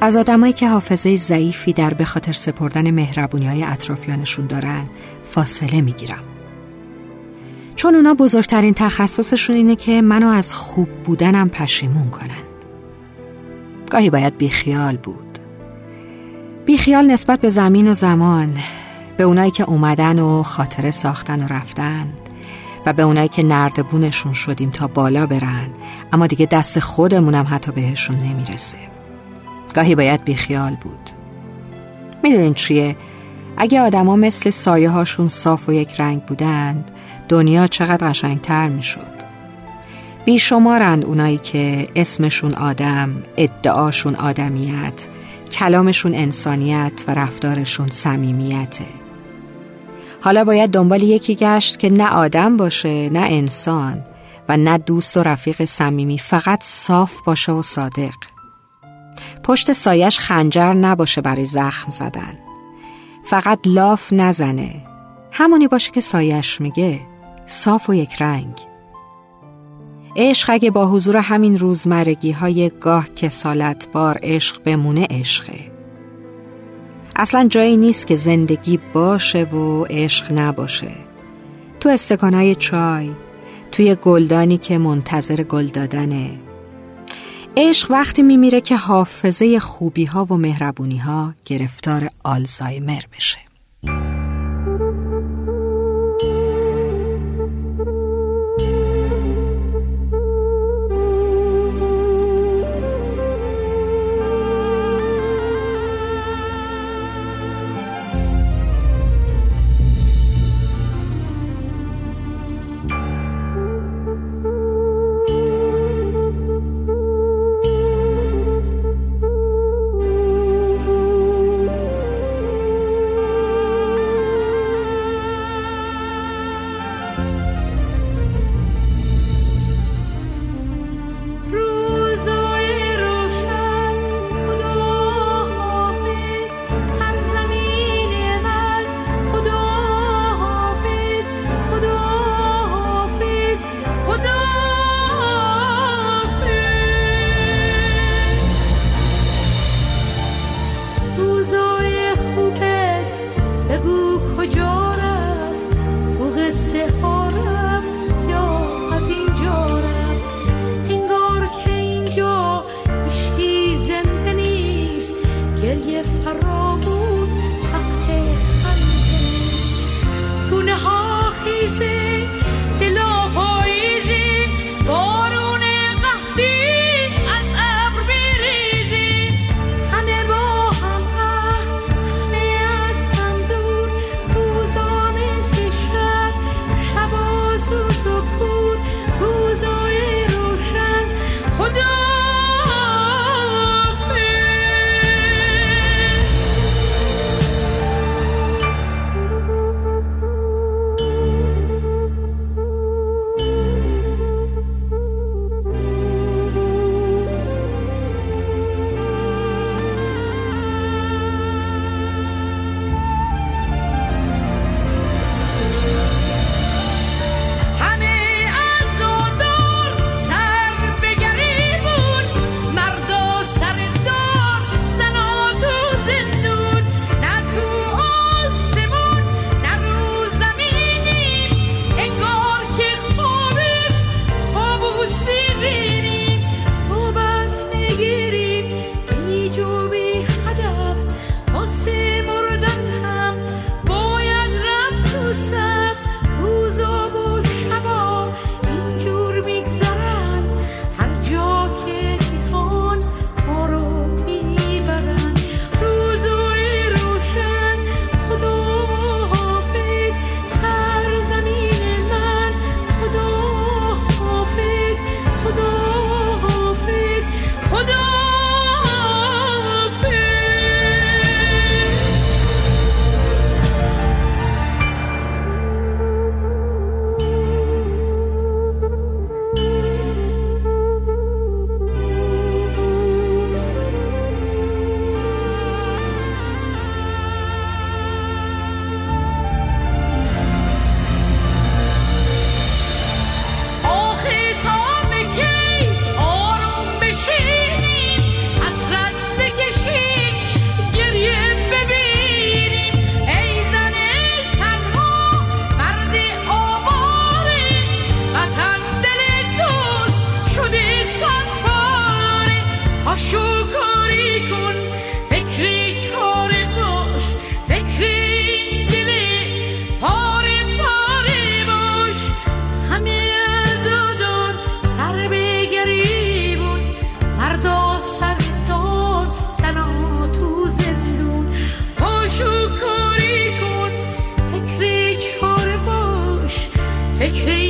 از آدمایی که حافظه ضعیفی در به خاطر سپردن مهربونی های اطرافیانشون دارن فاصله می‌گیرم. چون اونا بزرگترین تخصصشون اینه که منو از خوب بودنم پشیمون کنن. گاهی باید بیخیال بود. بیخیال نسبت به زمین و زمان به اونایی که اومدن و خاطره ساختن و رفتن و به اونایی که نردبونشون شدیم تا بالا برن اما دیگه دست خودمونم حتی بهشون نمی‌رسه. گاهی باید بیخیال بود. می‌دونین چیه؟ اگه آدما مثل سایه هاشون صاف و یک رنگ بودند دنیا چقدر قشنگتر می‌شد. بیشمارند اونایی که اسمشون آدم ادعاشون آدمیت کلامشون انسانیت و رفتارشون صمیمیته. حالا باید دنبال یکی گشت که نه آدم باشه نه انسان و نه دوست و رفیق صمیمی فقط صاف باشه و صادق. پشت سایش خنجر نباشه برای زخم زدن. فقط لاف نزنه. همونی باشه که سایش میگه صاف و یک رنگ. عشق اگه با حضور همین روزمرگی های گاه کسالت بار عشق بمونه عشقه. اصلا جایی نیست که زندگی باشه و عشق نباشه. تو استکانهای چای توی گلدانی که منتظر گل دادنه. عشق وقتی میمیره که حافظه خوبی ها و مهربونی ها گرفتار آلزایمر بشه.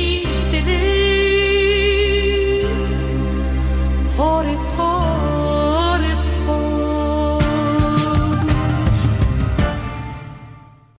いて